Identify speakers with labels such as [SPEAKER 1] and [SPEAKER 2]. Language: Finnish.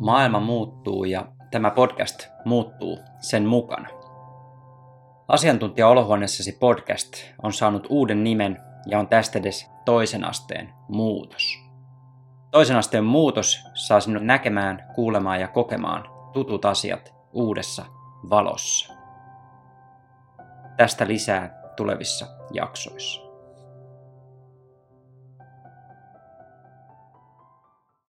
[SPEAKER 1] Maailma muuttuu ja tämä podcast muuttuu sen mukana. Asiantuntija Olohuoneessasi podcast on saanut uuden nimen ja on tästä edes toisen asteen muutos. Toisen asteen muutos saa sinut näkemään, kuulemaan ja kokemaan tutut asiat uudessa valossa. Tästä lisää tulevissa jaksoissa.